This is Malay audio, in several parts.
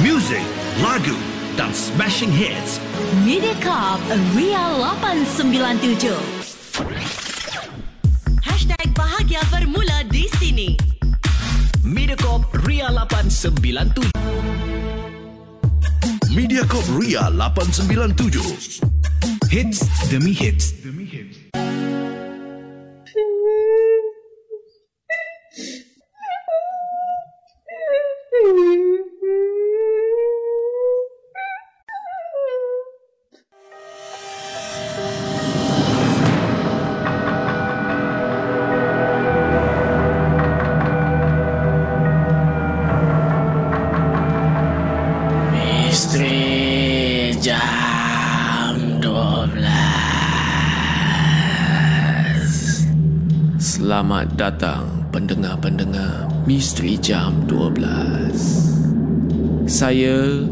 Music, lagu dan smashing hits. Mediacorp Ria 897. Hashtag bahagia bermula di sini. Mediacorp Ria 897. Mediacorp Ria 897. Hits demi hits. Misteri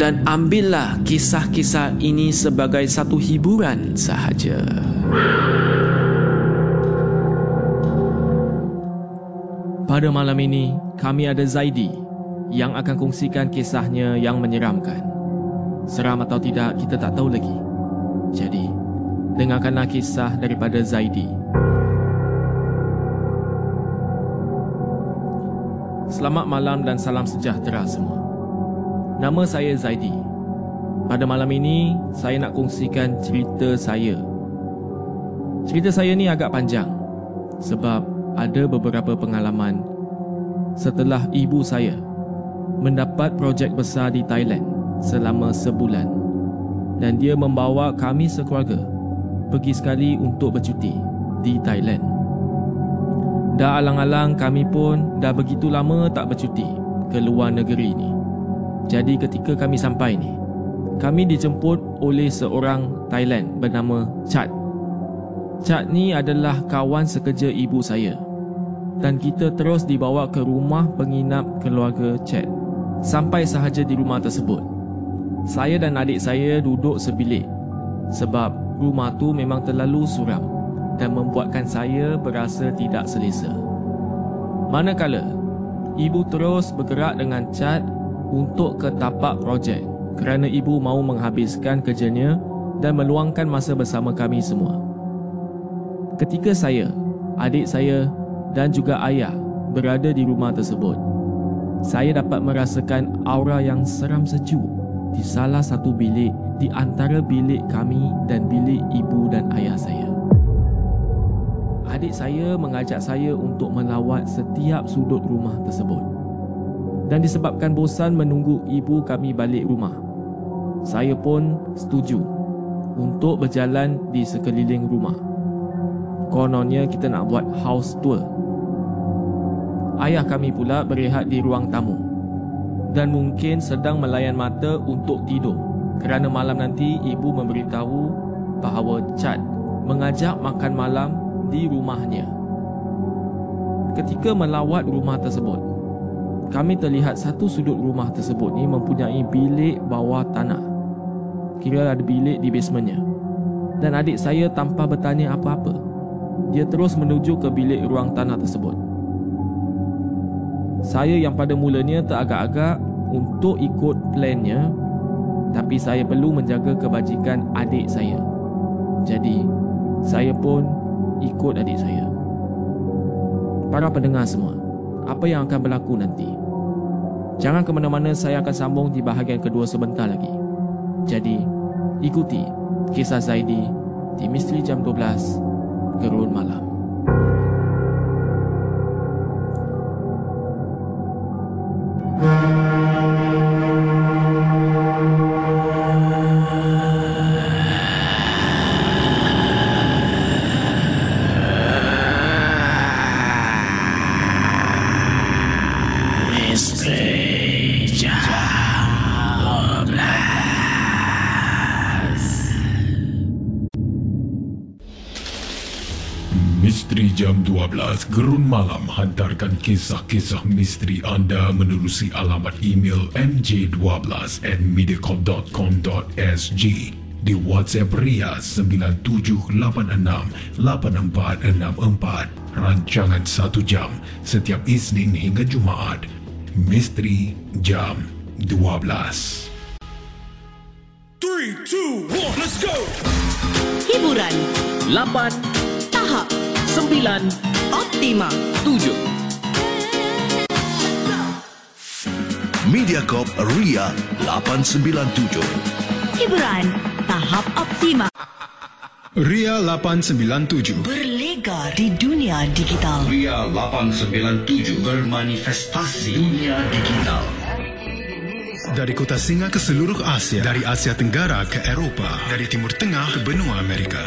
Dan ambillah kisah-kisah ini sebagai satu hiburan sahaja. Pada malam ini, kami ada Zaidi yang akan kongsikan kisahnya yang menyeramkan. Seram atau tidak, kita tak tahu lagi. Jadi, dengarkanlah kisah daripada Zaidi. Selamat malam dan salam sejahtera semua. Nama saya Zaidi. Pada malam ini, saya nak kongsikan cerita saya. Cerita saya ni agak panjang sebab ada beberapa pengalaman setelah ibu saya mendapat projek besar di Thailand selama sebulan dan dia membawa kami sekeluarga pergi sekali untuk bercuti di Thailand. Dah alang-alang kami pun dah begitu lama tak bercuti ke luar negeri ni. Jadi ketika kami sampai ni, kami dijemput oleh seorang Thailand bernama Chat. Chat ni adalah kawan sekerja ibu saya. Dan kita terus dibawa ke rumah penginap keluarga Chat. Sampai sahaja di rumah tersebut. Saya dan adik saya duduk sebilik sebab rumah tu memang terlalu suram dan membuatkan saya berasa tidak selesa. Manakala ibu terus bergerak dengan Chat untuk ke tapak projek kerana ibu mahu menghabiskan kerjanya dan meluangkan masa bersama kami semua. Ketika saya, adik saya dan juga ayah berada di rumah tersebut, saya dapat merasakan aura yang seram sejuk di salah satu bilik di antara bilik kami dan bilik ibu dan ayah saya. Adik saya mengajak saya untuk melawat setiap sudut rumah tersebut. Dan disebabkan bosan menunggu ibu kami balik rumah, saya pun setuju untuk berjalan di sekeliling rumah. Kononnya kita nak buat house tour. Ayah kami pula berehat di ruang tamu dan mungkin sedang melayan mata untuk tidur kerana malam nanti ibu memberitahu bahawa Chad mengajak makan malam di rumahnya. Ketika melawat rumah tersebut, kami terlihat satu sudut rumah tersebut ni mempunyai bilik bawah tanah. kira ada bilik di basementnya. Dan adik saya tanpa bertanya apa-apa, dia terus menuju ke bilik ruang tanah tersebut. Saya yang pada mulanya teragak-agak untuk ikut plannya, tapi saya perlu menjaga kebajikan adik saya. Jadi, saya pun ikut adik saya. Para pendengar semua, apa yang akan berlaku nanti? Jangan ke mana-mana, saya akan sambung di bahagian kedua sebentar lagi. Jadi, ikuti kisah Zaidi di Misteri Jam 12 Gerun Malam. Jam 12 Gerun Malam hantarkan kisah-kisah misteri anda menerusi alamat email mj12 at mediacorp.com.sg di WhatsApp Ria 97868464 rancangan 1 jam setiap Isnin hingga Jumaat. Misteri Jam 12 Hiburan, 8, tahap, 9, optima. 7. Mediacorp Ria 897. Hiburan tahap optima. Ria 897 Berlega di dunia digital. Ria 897 bermanifestasi dunia digital. Dari kota Singa ke seluruh Asia Dari Asia Tenggara ke Eropah Dari Timur Tengah ke benua Amerika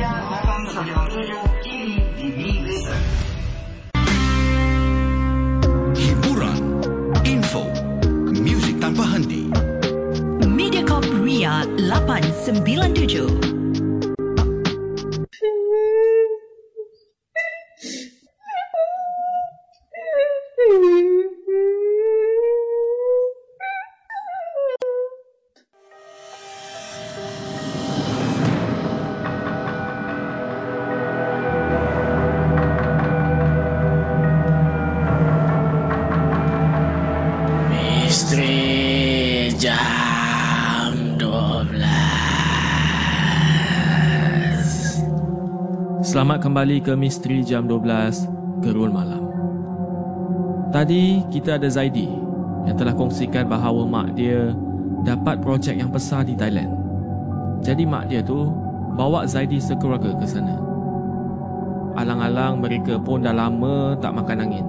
897. Kembali ke Misteri Jam 12 Gerun Malam. Tadi kita ada Zaidi yang telah kongsikan bahawa mak dia dapat projek yang besar di Thailand. Jadi mak dia tu bawa Zaidi sekeluarga ke sana. Alang-alang mereka pun dah lama tak makan angin.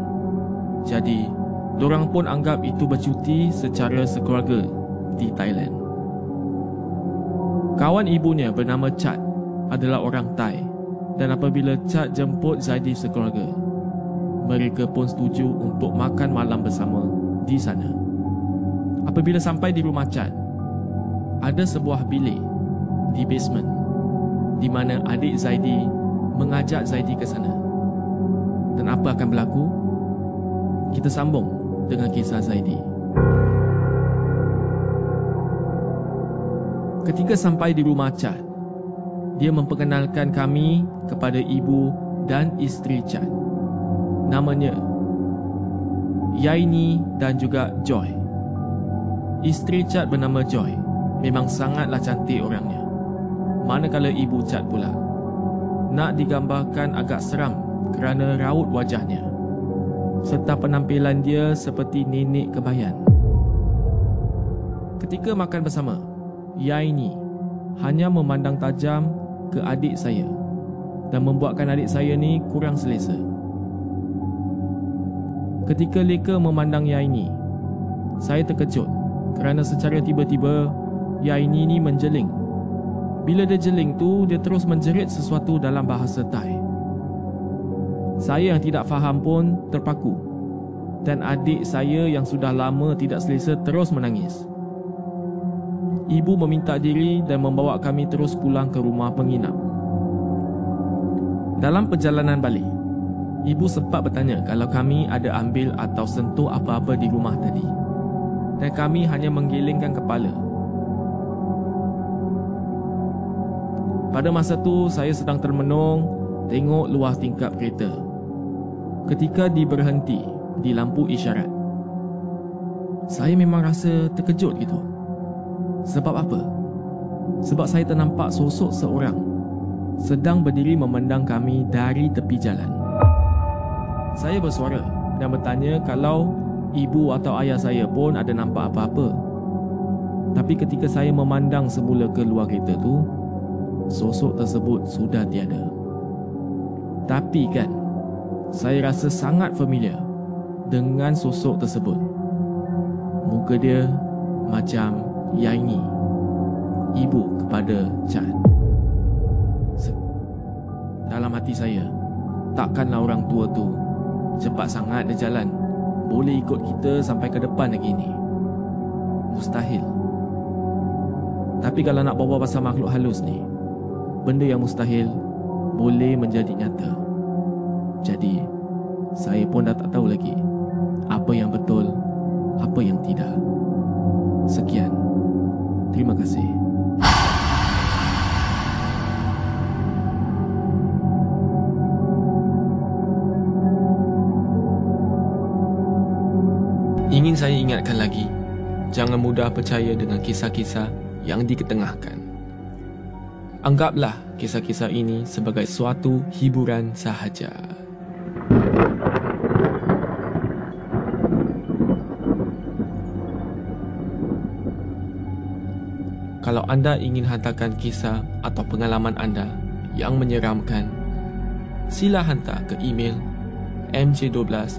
Jadi, dorang pun anggap itu bercuti secara sekeluarga di Thailand. Kawan ibunya bernama Chat adalah orang Thai dan apabila Chat jemput Zaidi sekeluarga, mereka pun setuju untuk makan malam bersama di sana. Apabila sampai di rumah Chat, ada sebuah bilik di basement di mana adik Zaidi mengajak Zaidi ke sana. Dan apa akan berlaku? Kita sambung dengan kisah Zaidi. Ketika sampai di rumah Chad, dia memperkenalkan kami kepada ibu dan isteri Chad. Namanya Yaini dan juga Joy. Isteri Chad bernama Joy. Memang sangatlah cantik orangnya. Manakala ibu Chad pula nak digambarkan agak seram kerana raut wajahnya serta penampilan dia seperti nenek kebayan. Ketika makan bersama, Yaini hanya memandang tajam ke adik saya dan membuatkan adik saya ni kurang selesa. Ketika Leka memandang Yaini, saya terkejut kerana secara tiba-tiba Yaini ni menjeling Bila dia jeling tu, dia terus menjerit sesuatu dalam bahasa Thai. Saya yang tidak faham pun terpaku. Dan adik saya yang sudah lama tidak selesa terus menangis. Ibu meminta diri dan membawa kami terus pulang ke rumah penginap. Dalam perjalanan balik, ibu sempat bertanya kalau kami ada ambil atau sentuh apa-apa di rumah tadi. Dan kami hanya menggelingkan kepala. Pada masa tu, saya sedang termenung tengok luar tingkap kereta. Ketika diberhenti di lampu isyarat. Saya memang rasa terkejut gitu. Sebab apa? Sebab saya ternampak sosok seorang sedang berdiri memandang kami dari tepi jalan. Saya bersuara dan bertanya kalau ibu atau ayah saya pun ada nampak apa-apa. Tapi ketika saya memandang semula ke luar kereta tu, sosok tersebut sudah tiada. Tapi kan, saya rasa sangat familiar dengan sosok tersebut. Muka dia macam Yaini, ibu kepada Chan. Dalam hati saya, takkanlah orang tua tu cepat sangat dia jalan. Boleh ikut kita sampai ke depan lagi ni. Mustahil. Tapi kalau nak bawa pasal makhluk halus ni, benda yang mustahil boleh menjadi nyata. Jadi, saya pun dah tak tahu lagi ingatkan lagi, jangan mudah percaya dengan kisah-kisah yang diketengahkan. Anggaplah kisah-kisah ini sebagai suatu hiburan sahaja. Kalau anda ingin hantarkan kisah atau pengalaman anda yang menyeramkan, sila hantar ke email mj12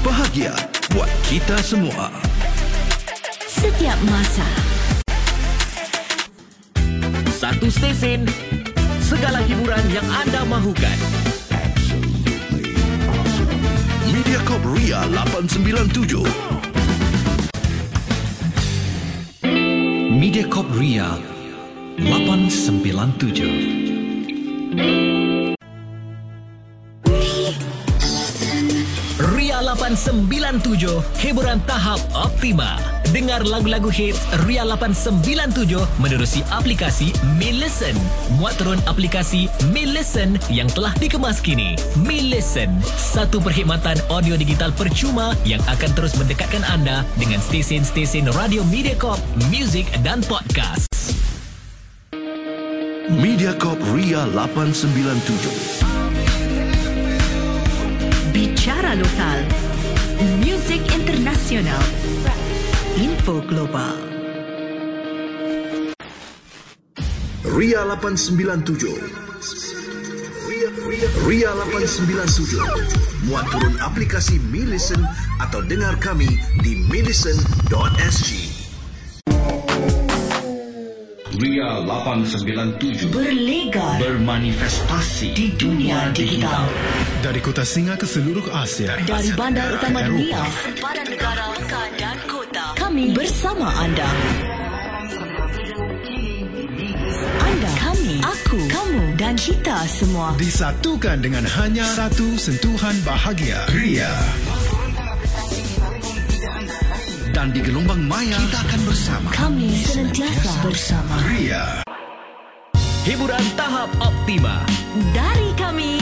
Bahagia buat kita semua. Setiap masa Satu stesen Segala hiburan yang anda mahukan Mediacorp Ria 897. Mediacorp Ria 897. 897, hiburan tahap optima. Dengar lagu-lagu hits Ria 897 menerusi aplikasi Mi Listen. Muat turun aplikasi Mi Listen yang telah dikemas kini. Mi Listen, satu perkhidmatan audio digital percuma yang akan terus mendekatkan anda dengan stesen-stesen radio Mediacorp, muzik dan podcast. Mediacorp Ria 897. Bicara lokal. Muzik internasional. Info global. Ria 897. Ria, Ria, Ria 897. Muat turun aplikasi Mi Listen atau dengar kami di milisten.sg. Ria 897 Berlegar bermanifestasi di dunia digital Dari kota Singa ke seluruh Asia. Dari bandar utama dunia Sempadan negara, pekan dan kota Kami bersama anda Anda, kami, aku kamu dan kita semua. Disatukan dengan hanya satu sentuhan bahagia. Ria. Dan di gelombang maya, kita akan bersama. Kami senantiasa bersama. Ria. Hiburan tahap optima. Dari kami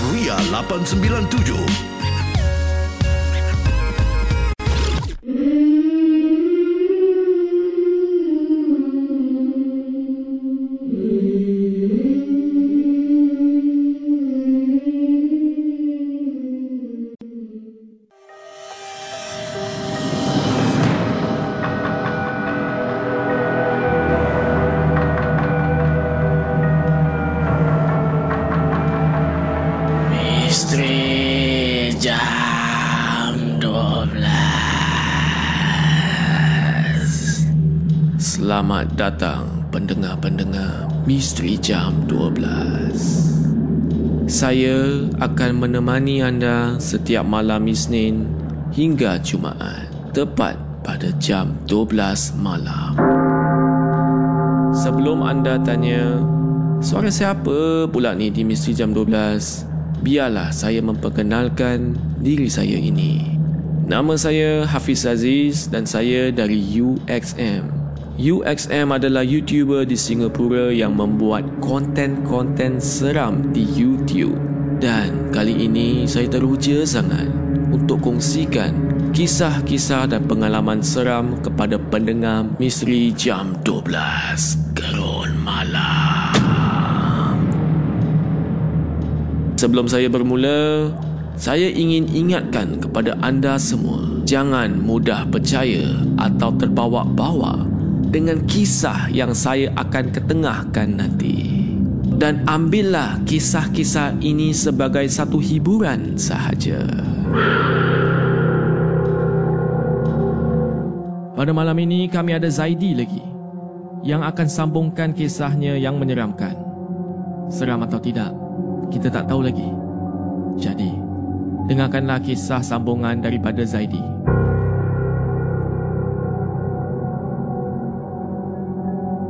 Ria 897. Misteri jam 12 Selamat datang pendengar-pendengar Misteri jam 12 Saya akan menemani anda setiap malam Isnin hingga Jumaat Tepat pada jam 12 malam. Sebelum anda tanya Suara siapa pula ni di Misteri Jam 12? Biarlah saya memperkenalkan diri saya ini. Nama saya Hafiz Aziz dan saya dari UXM. UXM adalah YouTuber di Singapura yang membuat konten-konten seram di YouTube. Dan kali ini saya teruja sangat untuk kongsikan kisah-kisah dan pengalaman seram kepada pendengar Misteri Jam 12 Gerun Malam. Sebelum saya bermula, saya ingin ingatkan kepada anda semua, jangan mudah percaya atau terbawa-bawa dengan kisah yang saya akan ketengahkan nanti. Dan ambillah kisah-kisah ini sebagai satu hiburan sahaja. Pada malam ini kami ada Zaidi lagi yang akan sambungkan kisahnya yang menyeramkan. Seram atau tidak, kita tak tahu lagi. Jadi, dengarkanlah kisah sambungan daripada Zaidi.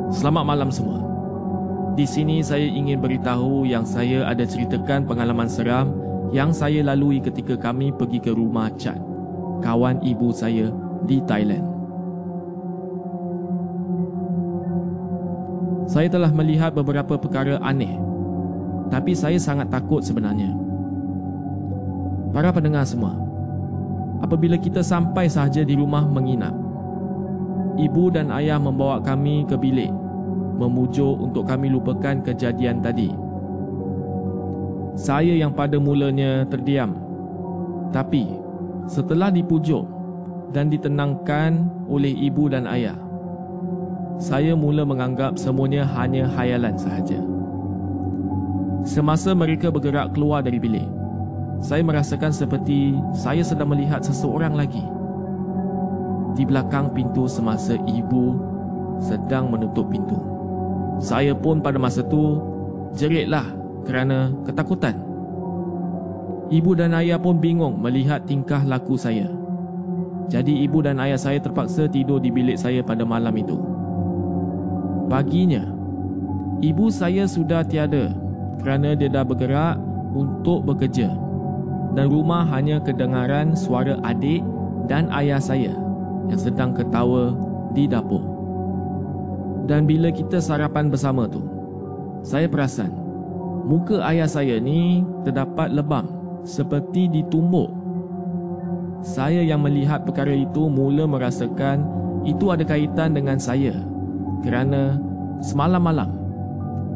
Selamat malam semua. Di sini saya ingin beritahu yang saya ada ceritakan pengalaman seram yang saya lalui ketika kami pergi ke rumah Chan, kawan ibu saya di Thailand. Saya telah melihat beberapa perkara aneh tapi saya sangat takut sebenarnya. Para pendengar semua, apabila kita sampai sahaja di rumah menginap, ibu dan ayah membawa kami ke bilik, memujuk untuk kami lupakan kejadian tadi. Saya yang pada mulanya terdiam, tapi setelah dipujuk dan ditenangkan oleh ibu dan ayah, saya mula menganggap semuanya hanya hayalan sahaja. Semasa mereka bergerak keluar dari bilik, saya merasakan seperti saya sedang melihat seseorang lagi di belakang pintu semasa ibu sedang menutup pintu. Saya pun pada masa itu jeritlah kerana ketakutan. Ibu dan ayah pun bingung melihat tingkah laku saya. Jadi ibu dan ayah saya terpaksa tidur di bilik saya pada malam itu. Paginya, ibu saya sudah tiada kerana dia dah bergerak untuk bekerja dan rumah hanya kedengaran suara adik dan ayah saya yang sedang ketawa di dapur. Dan bila kita sarapan bersama tu, saya perasan muka ayah saya ni terdapat lebam seperti ditumbuk. Saya yang melihat perkara itu mula merasakan itu ada kaitan dengan saya kerana semalam malam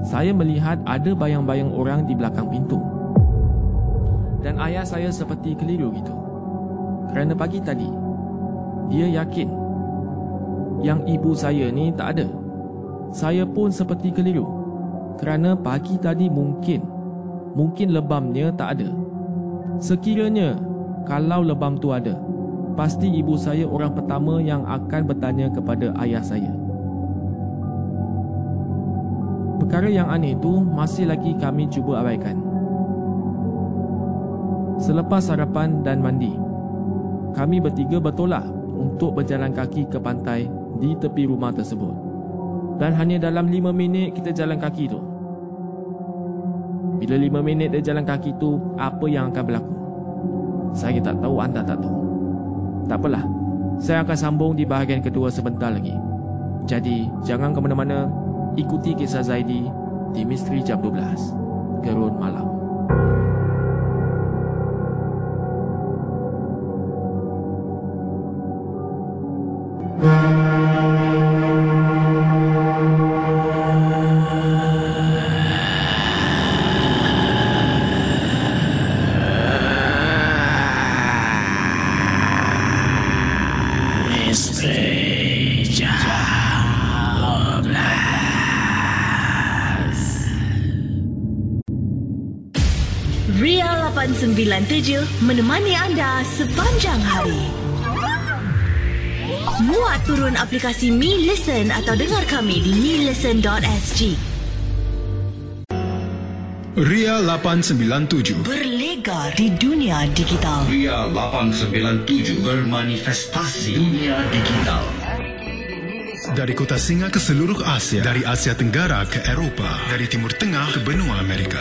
saya melihat ada bayang-bayang orang di belakang pintu. Dan ayah saya seperti keliru gitu. Kerana pagi tadi, dia yakin yang ibu saya ni tak ada. Saya pun seperti keliru. Kerana pagi tadi mungkin, mungkin lebamnya tak ada. Sekiranya kalau lebam tu ada, pasti ibu saya orang pertama yang akan bertanya kepada ayah saya. Perkara yang aneh itu masih lagi kami cuba abaikan. Selepas sarapan dan mandi, kami bertiga bertolak untuk berjalan kaki ke pantai di tepi rumah tersebut. Dan hanya dalam 5 minit kita jalan kaki tu. Bila 5 minit dia jalan kaki tu, apa yang akan berlaku? Saya tak tahu, anda tak tahu. Tak apalah. Saya akan sambung di bahagian kedua sebentar lagi. Jadi, jangan ke mana-mana. Ikuti kisah Zaidi di Misteri Jam 12. Gerun Malam. Ria 897 menemani anda sepanjang hari. Muat turun aplikasi Me Listen atau dengar kami di melisten.sg. Ria 897 Berlegar di dunia digital. Ria 897 bermanifestasi dunia digital. Dari kota Singa ke seluruh Asia, dari Asia Tenggara ke Eropah, dari Timur Tengah ke benua Amerika.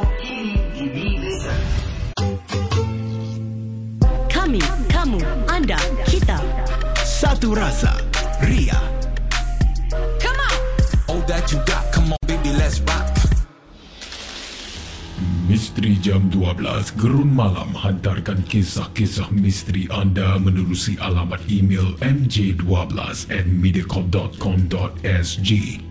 kamu, anda, kita. Satu rasa. Ria. All that you got, come on baby, let's rock. Misteri Jam 12 Gerun Malam hantarkan kisah-kisah misteri anda menerusi alamat email mj12 at mediacorp.com.sg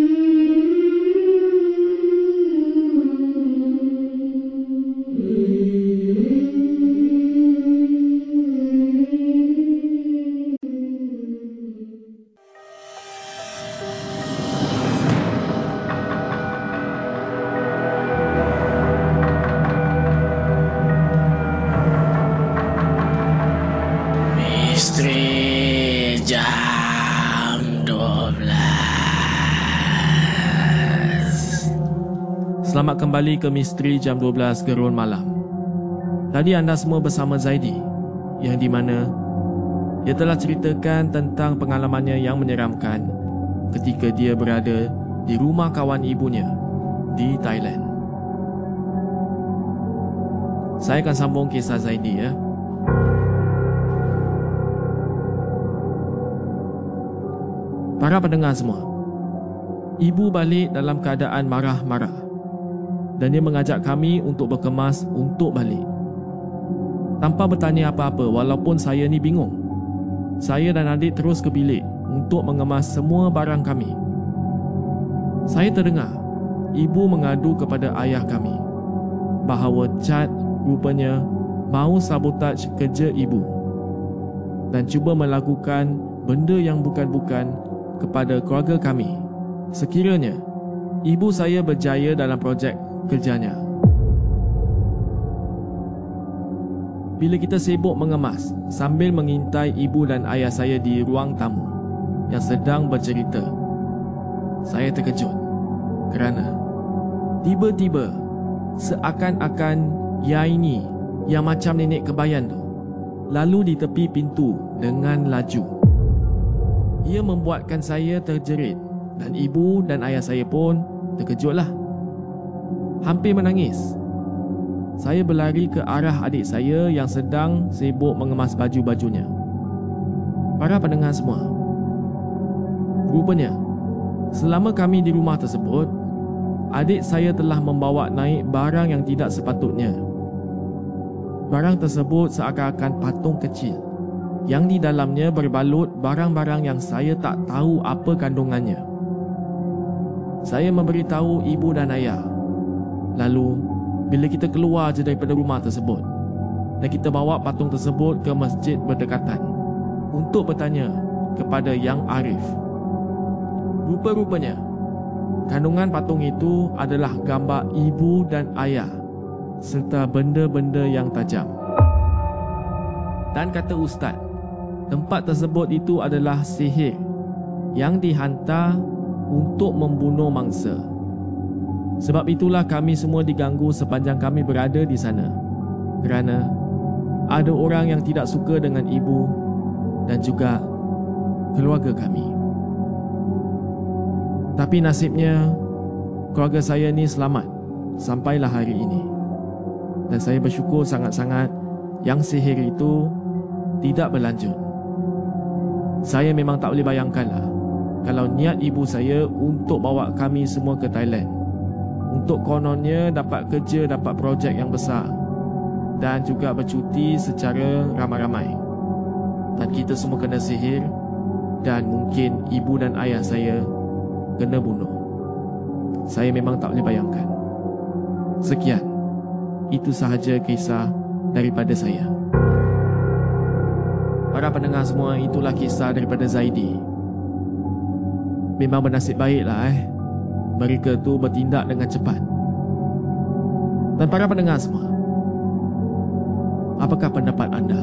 kembali ke Misteri Jam 12 Gerun Malam. Tadi anda semua bersama Zaidi yang di mana dia telah ceritakan tentang pengalamannya yang menyeramkan ketika dia berada di rumah kawan ibunya di Thailand. Saya akan sambung kisah Zaidi ya. Para pendengar semua, ibu balik dalam keadaan marah-marah dan dia mengajak kami untuk berkemas untuk balik. Tanpa bertanya apa-apa walaupun saya ni bingung. Saya dan adik terus ke bilik untuk mengemas semua barang kami. Saya terdengar ibu mengadu kepada ayah kami bahawa Chad rupanya mau sabotaj kerja ibu dan cuba melakukan benda yang bukan-bukan kepada keluarga kami. Sekiranya ibu saya berjaya dalam projek kerjanya. Bila kita sibuk mengemas sambil mengintai ibu dan ayah saya di ruang tamu yang sedang bercerita, saya terkejut kerana tiba-tiba seakan-akan Yaini yang macam nenek kebayan tu lalu di tepi pintu dengan laju. Ia membuatkan saya terjerit dan ibu dan ayah saya pun terkejutlah. Hampir menangis. Saya berlari ke arah adik saya yang sedang sibuk mengemas baju-bajunya. Para pendengar semua. Rupanya, selama kami di rumah tersebut, adik saya telah membawa naik barang yang tidak sepatutnya. Barang tersebut seakan-akan patung kecil yang di dalamnya berbalut barang-barang yang saya tak tahu apa kandungannya. Saya memberitahu ibu dan ayah. Lalu, bila kita keluar je daripada rumah tersebut, dan kita bawa patung tersebut ke masjid berdekatan untuk bertanya kepada Yang Arif. Rupa-rupanya, kandungan patung itu adalah gambar ibu dan ayah serta benda-benda yang tajam. Dan kata Ustaz, tempat tersebut itu adalah sihir yang dihantar untuk membunuh mangsa. Sebab itulah kami semua diganggu sepanjang kami berada di sana. Kerana ada orang yang tidak suka dengan ibu dan juga keluarga kami. Tapi nasibnya keluarga saya ni selamat sampailah hari ini. Dan saya bersyukur sangat-sangat yang sihir itu tidak berlanjut. Saya memang tak boleh bayangkanlah kalau niat ibu saya untuk bawa kami semua ke Thailand. Untuk kononnya dapat kerja, dapat projek yang besar dan juga bercuti secara ramai-ramai. Dan kita semua kena sihir dan mungkin ibu dan ayah saya kena bunuh. Saya memang tak boleh bayangkan. Sekian. Itu sahaja kisah daripada saya. Para pendengar semua, itulah kisah daripada Zaidi. Memang bernasib baiklah eh. Mereka tu bertindak dengan cepat. Dan para pendengar semua, apakah pendapat anda?